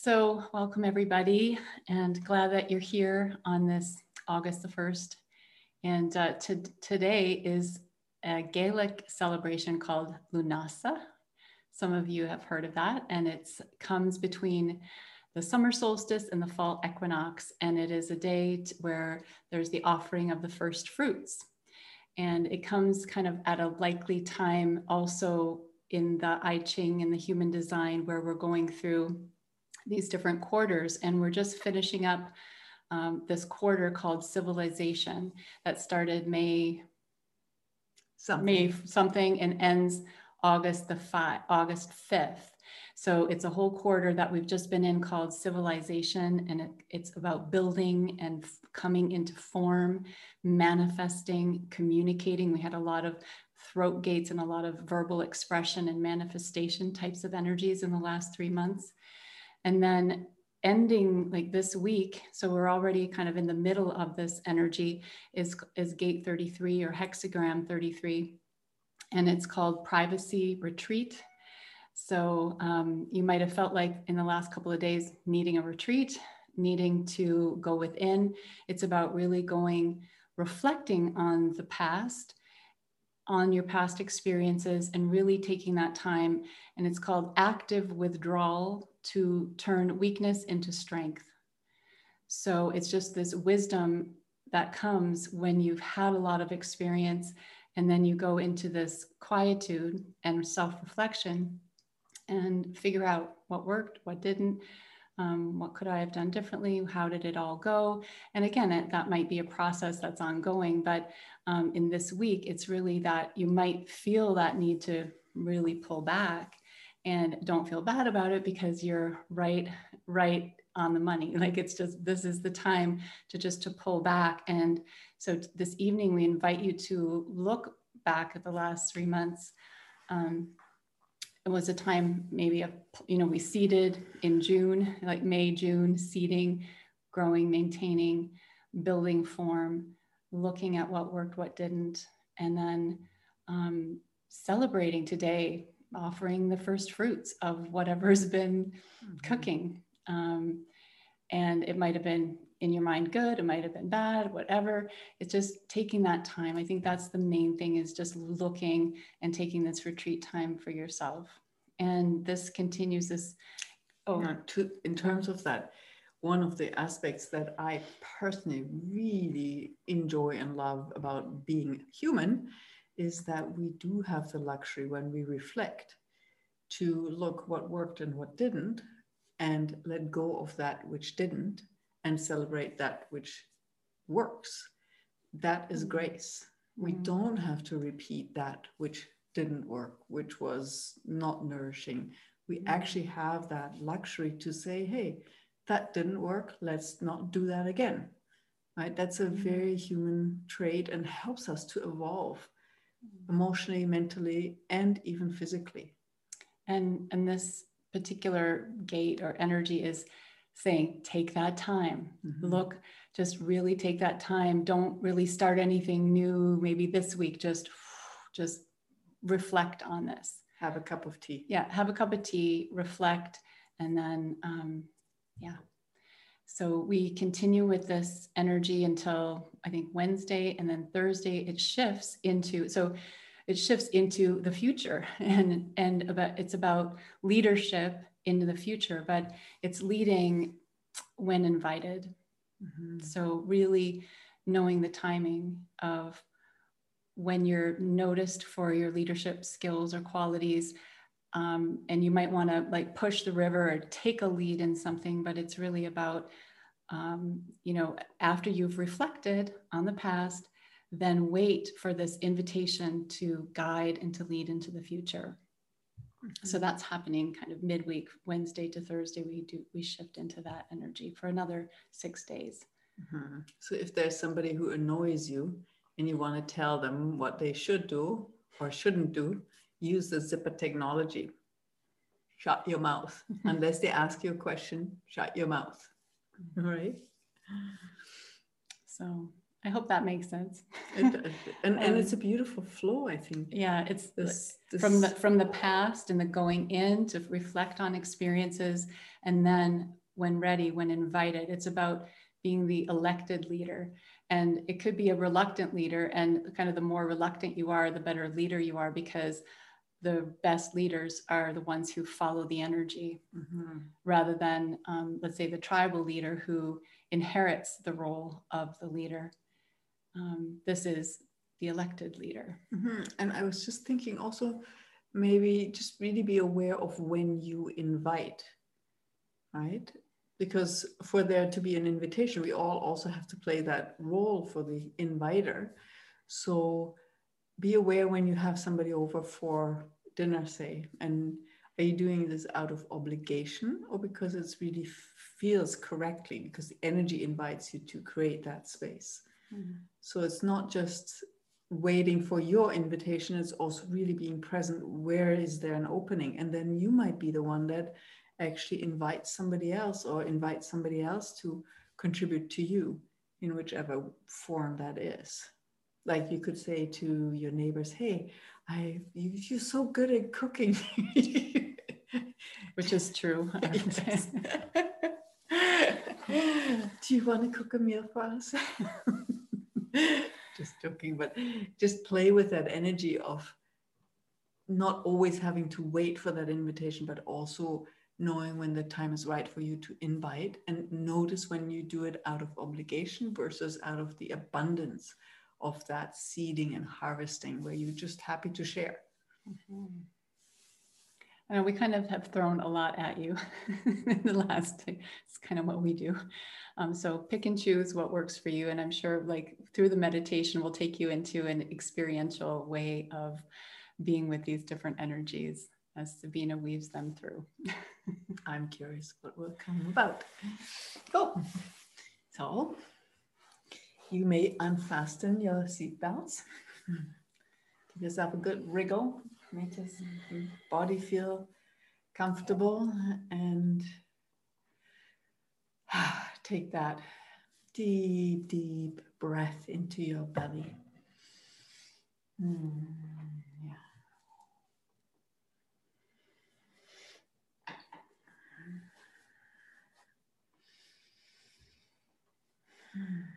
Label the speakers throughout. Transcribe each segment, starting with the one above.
Speaker 1: So, welcome everybody, and glad that you're here on this August the 1st. And uh, to, today is a Gaelic celebration called Lunasa. Some of you have heard of that, and it comes between the summer solstice and the fall equinox. And it is a day where there's the offering of the first fruits. And it comes kind of at a likely time also in the I Ching and the human design, where we're going through these different quarters. And we're just finishing up um, this quarter called Civilization that started May something. May something and ends August the 5 August 5th. So it's a whole quarter that we've just been in called Civilization, and it, it's about building and coming into form, manifesting, communicating. We had a lot of throat gates and a lot of verbal expression and manifestation types of energies in the last three months. And then ending like this week, so we're already kind of in the middle of this energy, is, is gate 33 or hexagram 33. And it's called privacy retreat. So um, you might have felt like in the last couple of days needing a retreat, needing to go within. It's about really going, reflecting on the past on your past experiences and really taking that time. And it's called active withdrawal to turn weakness into strength. So it's just this wisdom that comes when you've had a lot of experience and then you go into this quietude and self reflection and figure out what worked, what didn't, um, what could I have done differently? How did it all go? And again, it, that might be a process that's ongoing, but um, in this week, it's really that you might feel that need to really pull back and don't feel bad about it because you're right, right on the money. Like it's just, this is the time to just to pull back. And so this evening, we invite you to look back at the last three months um, it was a time maybe a you know we seeded in june like may june seeding growing maintaining building form looking at what worked what didn't and then um, celebrating today offering the first fruits of whatever's been mm-hmm. cooking. Um, and it might have been in your mind good it might have been bad whatever. It's just taking that time. I think that's the main thing is just looking and taking this retreat time for yourself. And this continues this
Speaker 2: oh. To, in terms of that one of the aspects that i personally really enjoy and love about being human is that we do have the luxury when we reflect to look what worked and what didn't and let go of that which didn't and celebrate that which works. That is mm-hmm. grace. We mm-hmm. don't have to repeat that which didn't work, which was not nourishing. We mm-hmm. actually have that luxury to say, hey, that didn't work. Let's not do that again. Right? That's a mm-hmm. very human trait and helps us to evolve emotionally, mentally, and even physically.
Speaker 1: And and this particular gate or energy is saying take that time mm-hmm. look just really take that time don't really start anything new maybe this week just just reflect on this
Speaker 2: have a cup of tea
Speaker 1: yeah have a cup of tea reflect and then um, yeah so we continue with this energy until i think wednesday and then thursday it shifts into so it shifts into the future and and about it's about leadership into the future, but it's leading when invited. Mm-hmm. So, really knowing the timing of when you're noticed for your leadership skills or qualities. Um, and you might want to like push the river or take a lead in something, but it's really about, um, you know, after you've reflected on the past, then wait for this invitation to guide and to lead into the future. So mm-hmm. that's happening kind of midweek, Wednesday to Thursday. We do we shift into that energy for another six days.
Speaker 2: Mm-hmm. So if there's somebody who annoys you and you want to tell them what they should do or shouldn't do, use the zipper technology. Shut your mouth. Unless they ask you a question, shut your mouth. All right.
Speaker 1: So I hope that makes sense.
Speaker 2: and, and, and it's a beautiful flow, I think.
Speaker 1: Yeah, it's this, this, from the from the past and the going in to reflect on experiences, and then when ready, when invited, it's about being the elected leader. And it could be a reluctant leader, and kind of the more reluctant you are, the better leader you are, because the best leaders are the ones who follow the energy mm-hmm. rather than, um, let's say, the tribal leader who inherits the role of the leader. Um, this is the elected leader.
Speaker 2: Mm-hmm. And I was just thinking also, maybe just really be aware of when you invite, right? Because for there to be an invitation, we all also have to play that role for the inviter. So be aware when you have somebody over for dinner, say, and are you doing this out of obligation or because it really feels correctly because the energy invites you to create that space? Mm-hmm. so it's not just waiting for your invitation it's also really being present where is there an opening? And then you might be the one that actually invites somebody else or invites somebody else to contribute to you in whichever form that is like you could say to your neighbors hey i you, you're so good at cooking.
Speaker 1: Which is true
Speaker 2: Do you want to cook a meal for us? just joking, but just play with that energy of not always having to wait for that invitation, but also knowing when the time is right for you to invite and notice when you do it out of obligation versus out of the abundance of that seeding and harvesting where you're just happy to share. Mm-hmm.
Speaker 1: Uh, we kind of have thrown a lot at you in the last, it's kind of what we do. Um, so pick and choose what works for you. And I'm sure like through the meditation, we'll take you into an experiential way of being with these different energies as Sabina weaves them through.
Speaker 2: I'm curious what will come about. Cool. So you may unfasten your seatbelts. Give yourself a good wriggle Make your body feel comfortable and take that deep, deep breath into your belly. Mm, yeah. Mm.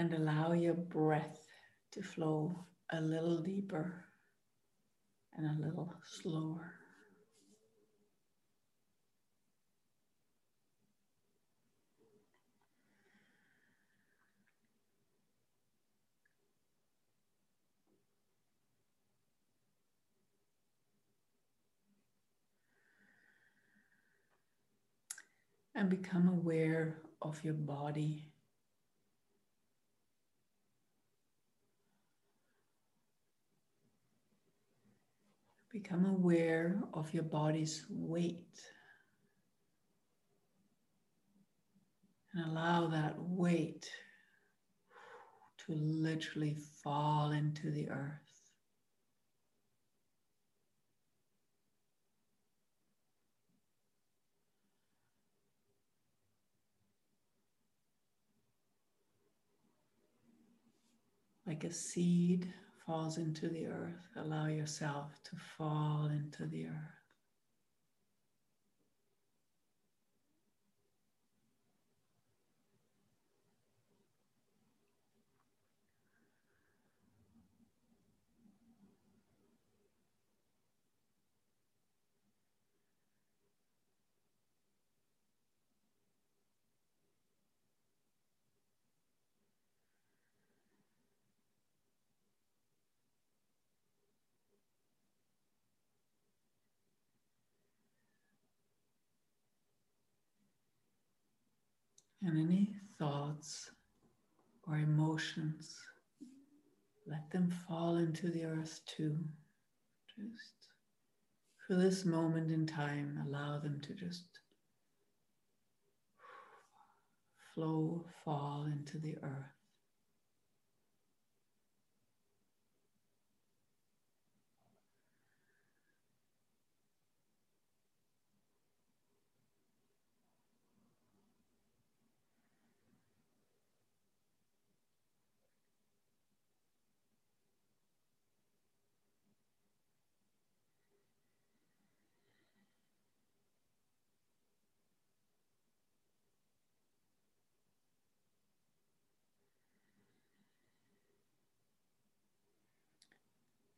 Speaker 2: And allow your breath to flow a little deeper and a little slower. And become aware of your body Become aware of your body's weight. And allow that weight to literally fall into the earth. Like a seed falls into the earth, allow yourself to fall into the earth. And any thoughts or emotions, let them fall into the earth too. Just for this moment in time, allow them to just flow, fall into the earth.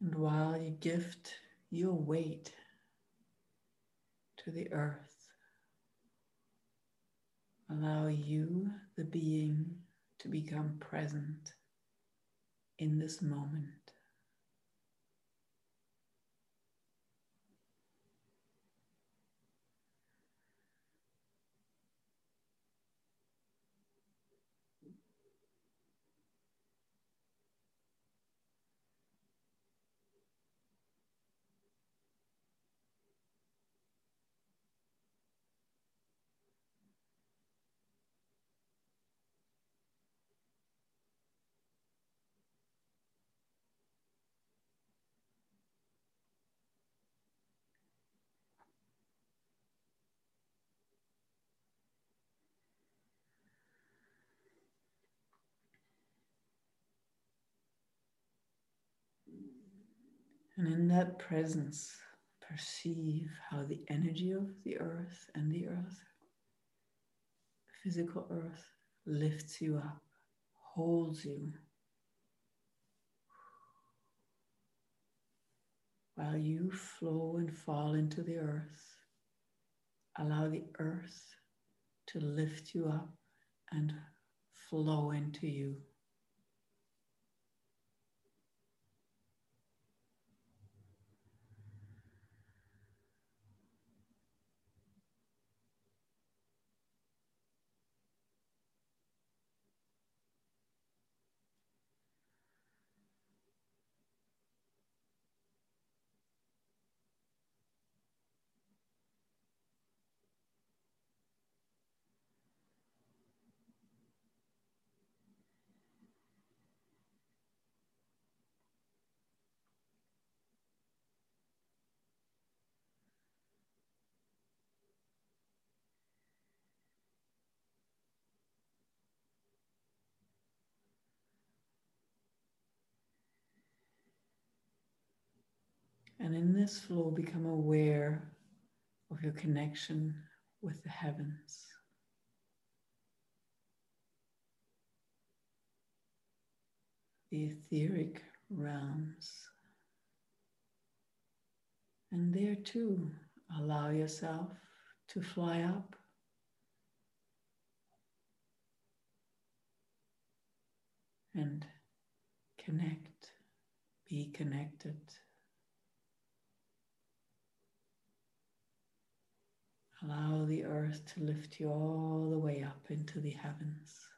Speaker 2: And while you gift your weight to the earth, allow you, the being, to become present in this moment. And in that presence, perceive how the energy of the earth and the earth, physical earth, lifts you up, holds you. While you flow and fall into the earth, allow the earth to lift you up and flow into you. And in this flow, become aware of your connection with the heavens. The etheric realms. And there too, allow yourself to fly up. And connect, be connected. Allow the earth to lift you all the way up into the heavens.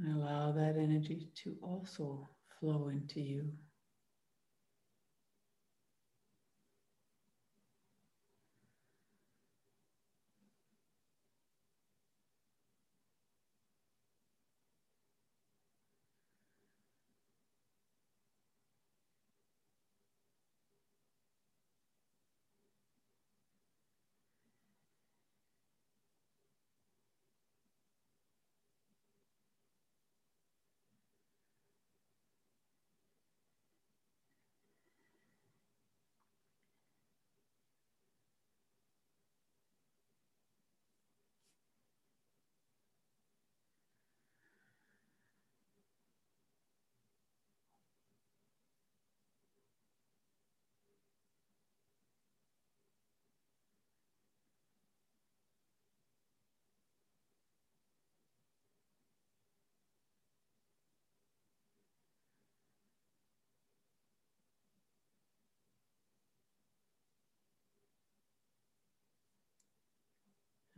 Speaker 2: And allow that energy to also flow into you.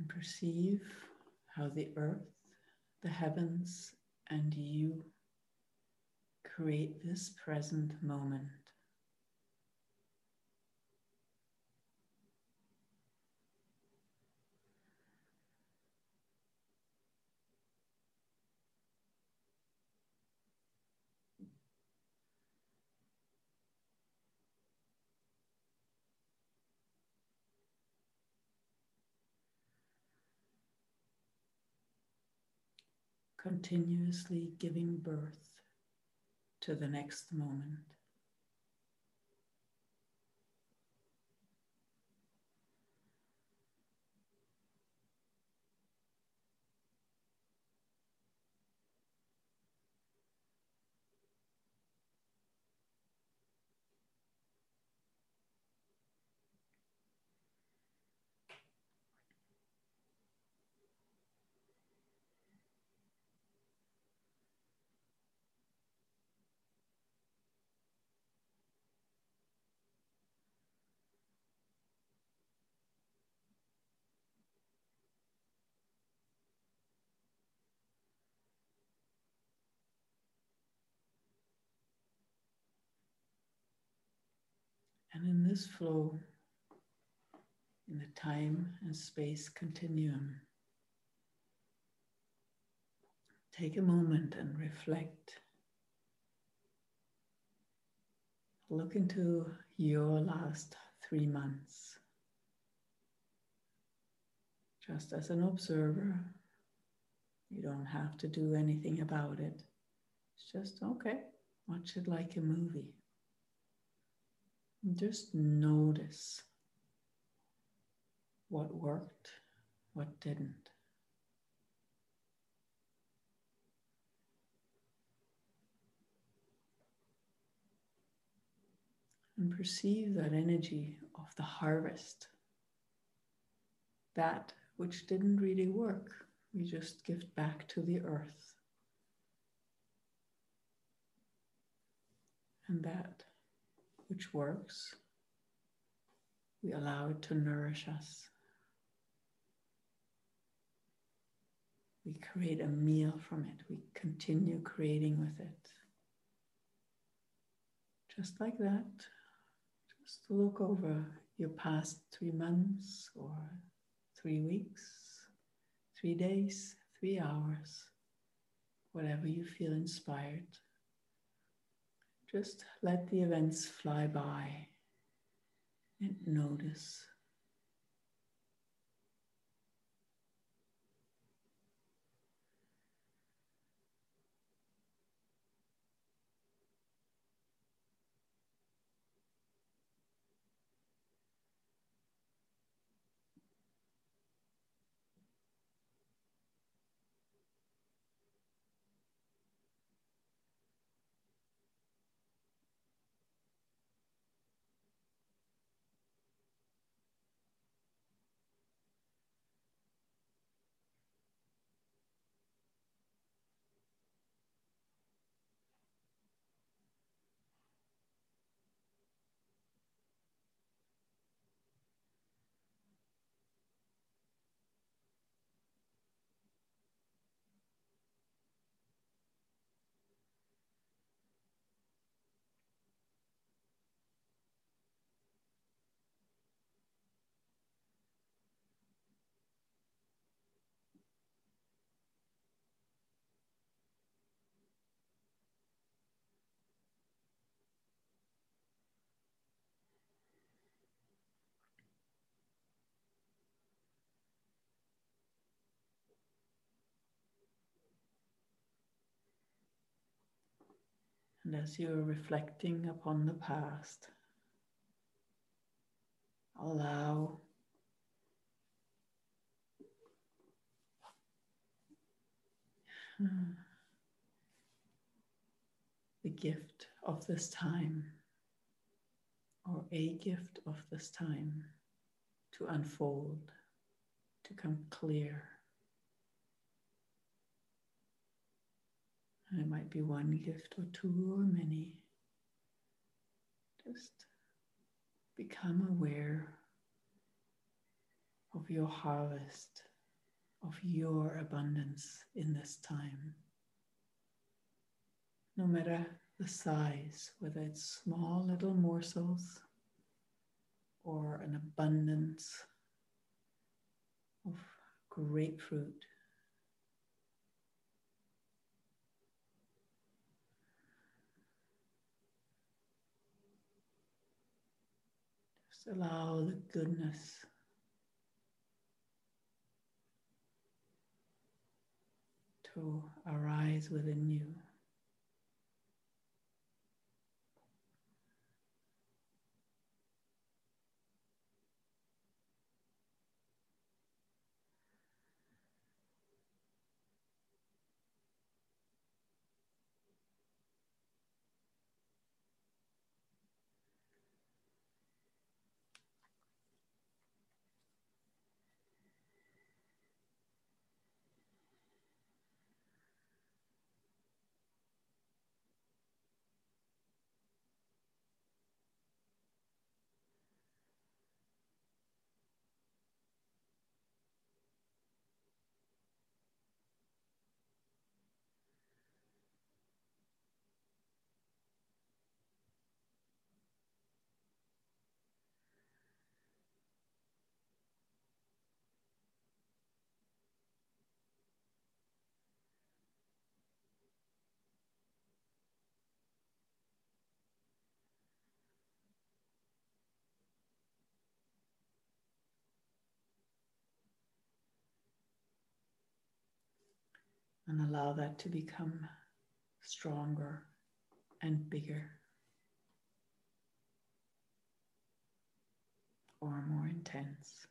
Speaker 2: And perceive how the earth, the heavens, and you create this present moment. Continuously giving birth to the next moment. And in this flow, in the time and space continuum, take a moment and reflect. Look into your last three months. Just as an observer, you don't have to do anything about it. It's just okay, watch it like a movie. Just notice what worked, what didn't. And perceive that energy of the harvest, that which didn't really work, we just give back to the earth. And that which works, we allow it to nourish us. We create a meal from it. We continue creating with it. Just like that. Just look over your past three months or three weeks, three days, three hours, whatever you feel inspired. Just let the events fly by and notice. And as you're reflecting upon the past, allow the gift of this time or a gift of this time to unfold, to come clear. And it might be one gift or two or many. Just become aware of your harvest of your abundance in this time. No matter the size, whether it's small little morsels or an abundance of grapefruit. Just allow the goodness to arise within you. And allow that to become stronger and bigger or more intense.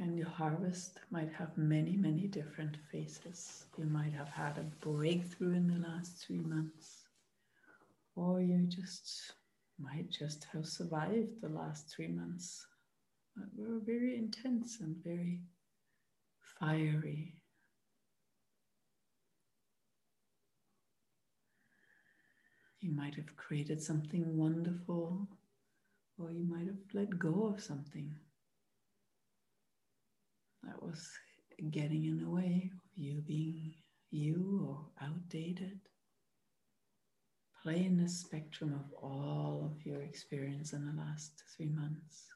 Speaker 2: And your harvest might have many, many different faces. You might have had a breakthrough in the last three months, or you just might just have survived the last three months that were very intense and very fiery. You might have created something wonderful, or you might have let go of something that was getting in the way of you being you or outdated. Play in the spectrum of all of your experience in the last three months.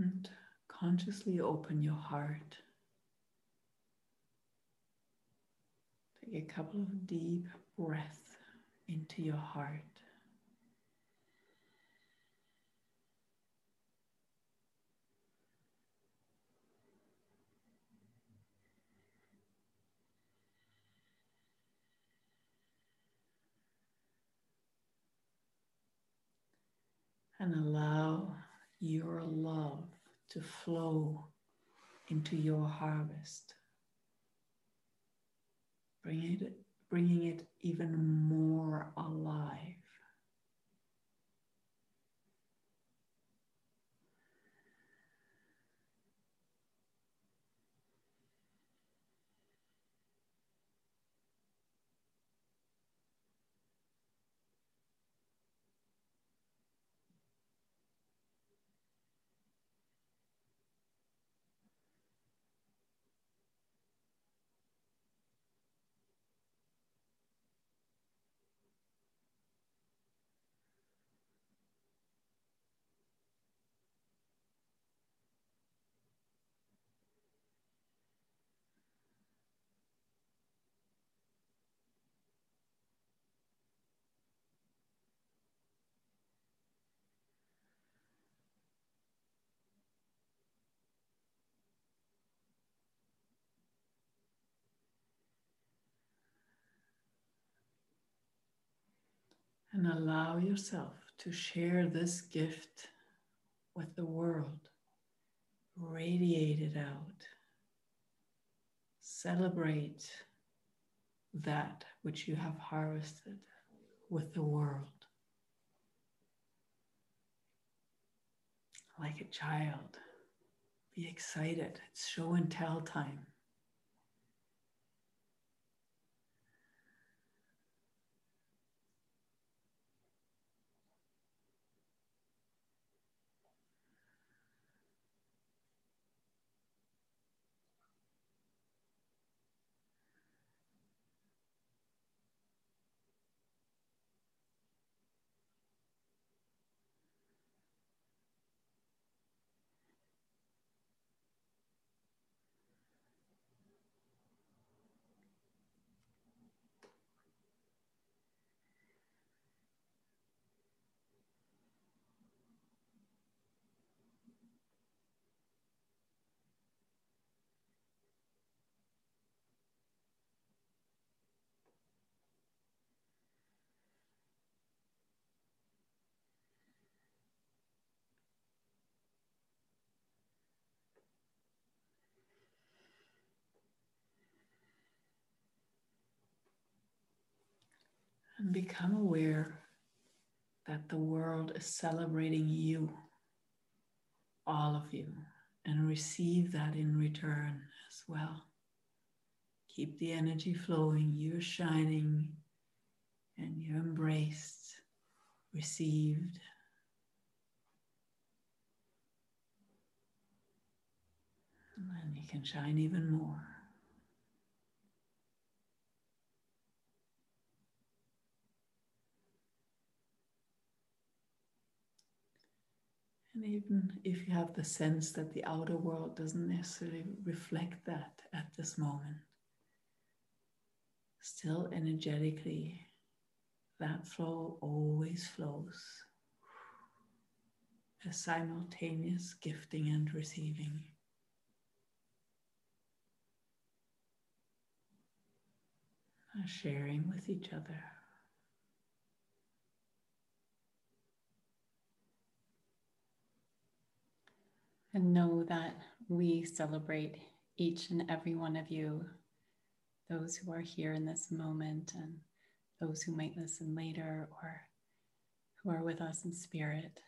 Speaker 2: And consciously open your heart. Take a couple of deep breaths into your heart. and allow your love to flow into your harvest, bring it, bringing it even more alive. And allow yourself to share this gift with the world. Radiate it out. Celebrate that which you have harvested with the world. Like a child, be excited. It's show and tell time. And become aware that the world is celebrating you, all of you, and receive that in return as well. Keep the energy flowing. You're shining and you're embraced, received. And you can shine even more. And even if you have the sense that the outer world doesn't necessarily reflect that at this moment, still energetically, that flow always flows. A simultaneous gifting and receiving. sharing with each other.
Speaker 1: And know that we celebrate each and every one of you, those who are here in this moment and those who might listen later or who are with us in spirit.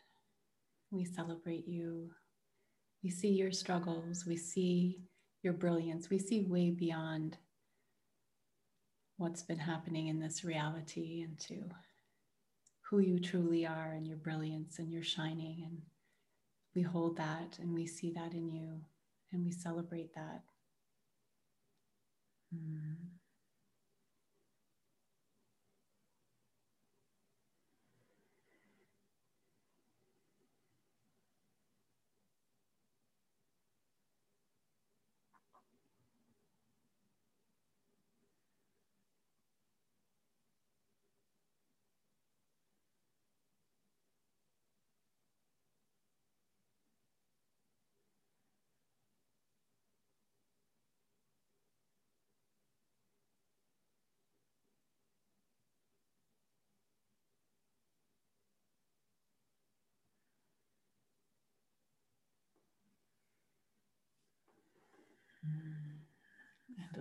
Speaker 1: We celebrate you. We see your struggles. We see your brilliance. We see way beyond what's been happening in this reality into who you truly are and your brilliance and your shining and we hold that and we see that in you and we celebrate that. Mm.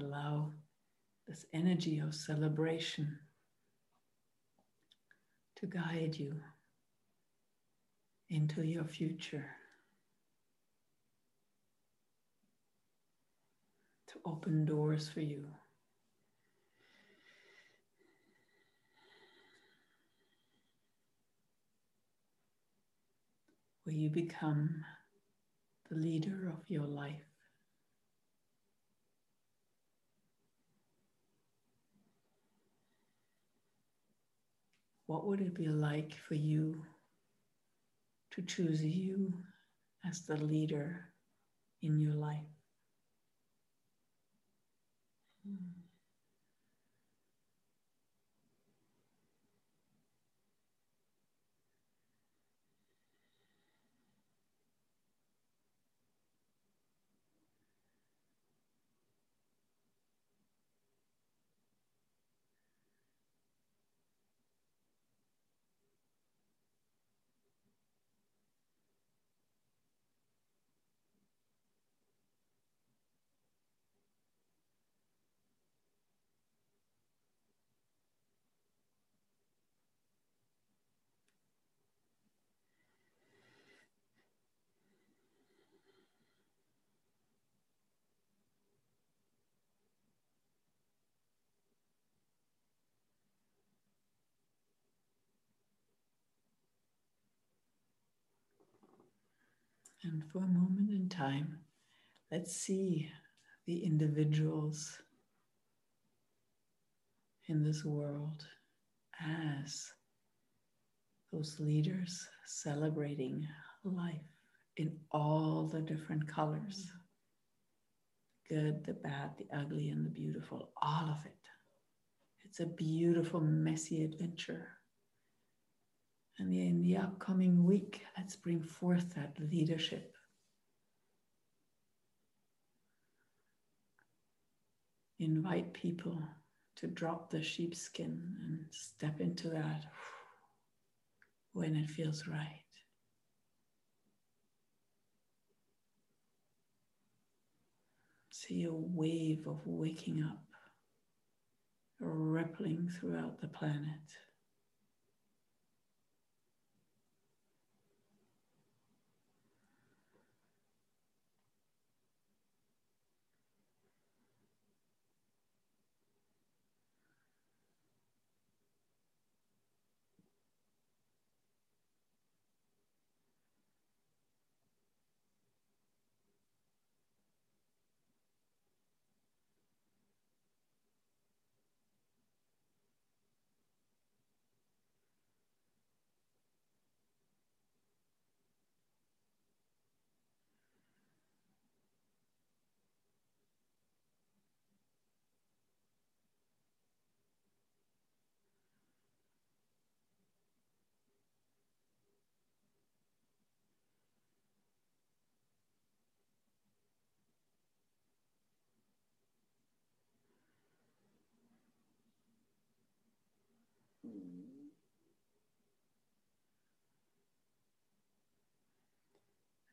Speaker 2: Allow this energy of celebration to guide you into your future, to open doors for you. Where you become the leader of your life. What would it be like for you to choose you as the leader in your life? Mm. And for a moment in time, let's see the individuals in this world as those leaders celebrating life in all the different colors good, the bad, the ugly, and the beautiful, all of it. It's a beautiful, messy adventure. And in the upcoming week, let's bring forth that leadership. Invite people to drop the sheepskin and step into that when it feels right. See a wave of waking up rippling throughout the planet.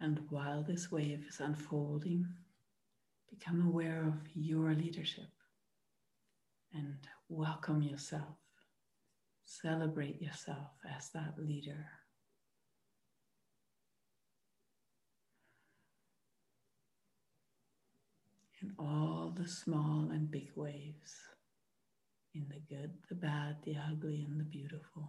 Speaker 2: And while this wave is unfolding, become aware of your leadership and welcome yourself. Celebrate yourself as that leader. In all the small and big waves in the good, the bad, the ugly, and the beautiful.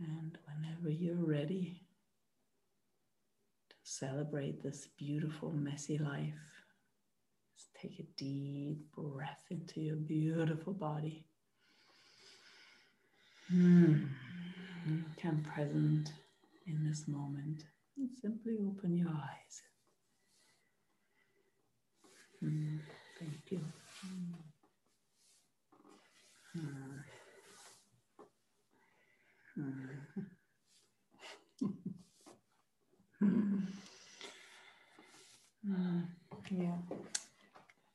Speaker 2: And whenever you're ready to celebrate this beautiful, messy life, just take a deep breath into your beautiful body. Mm. Come present in this moment and simply open your eyes. Mm. Thank you. Mm. yeah,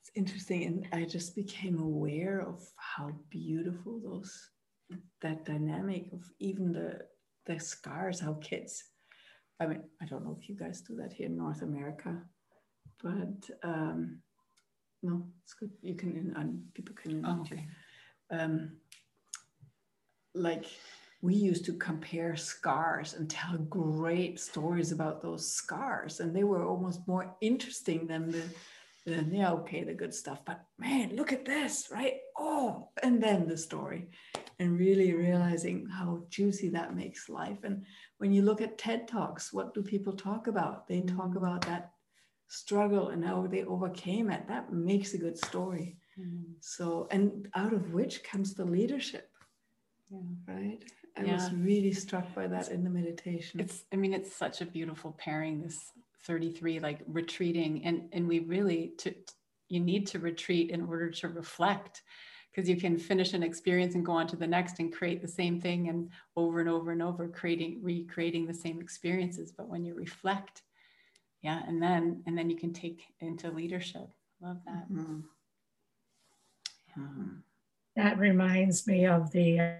Speaker 2: it's interesting, and I just became aware of how beautiful those that dynamic of even the the scars, how kids. I mean, I don't know if you guys do that here in North America, but um, no, it's good. You can, and people can.
Speaker 1: Oh, okay.
Speaker 2: Um, like we used to compare scars and tell great stories about those scars and they were almost more interesting than the than yeah okay the good stuff but man look at this right oh and then the story and really realizing how juicy that makes life and when you look at ted talks what do people talk about they talk mm-hmm. about that struggle and how they overcame it that makes a good story mm. so and out of which comes the leadership yeah. right I yeah. was really struck by that in the meditation.
Speaker 1: It's, I mean, it's such a beautiful pairing, this 33, like retreating. And, and we really, to, you need to retreat in order to reflect because you can finish an experience and go on to the next and create the same thing and over and over and over creating recreating the same experiences but when you reflect yeah and then and then you can take into leadership love that mm-hmm.
Speaker 3: yeah. that reminds me of the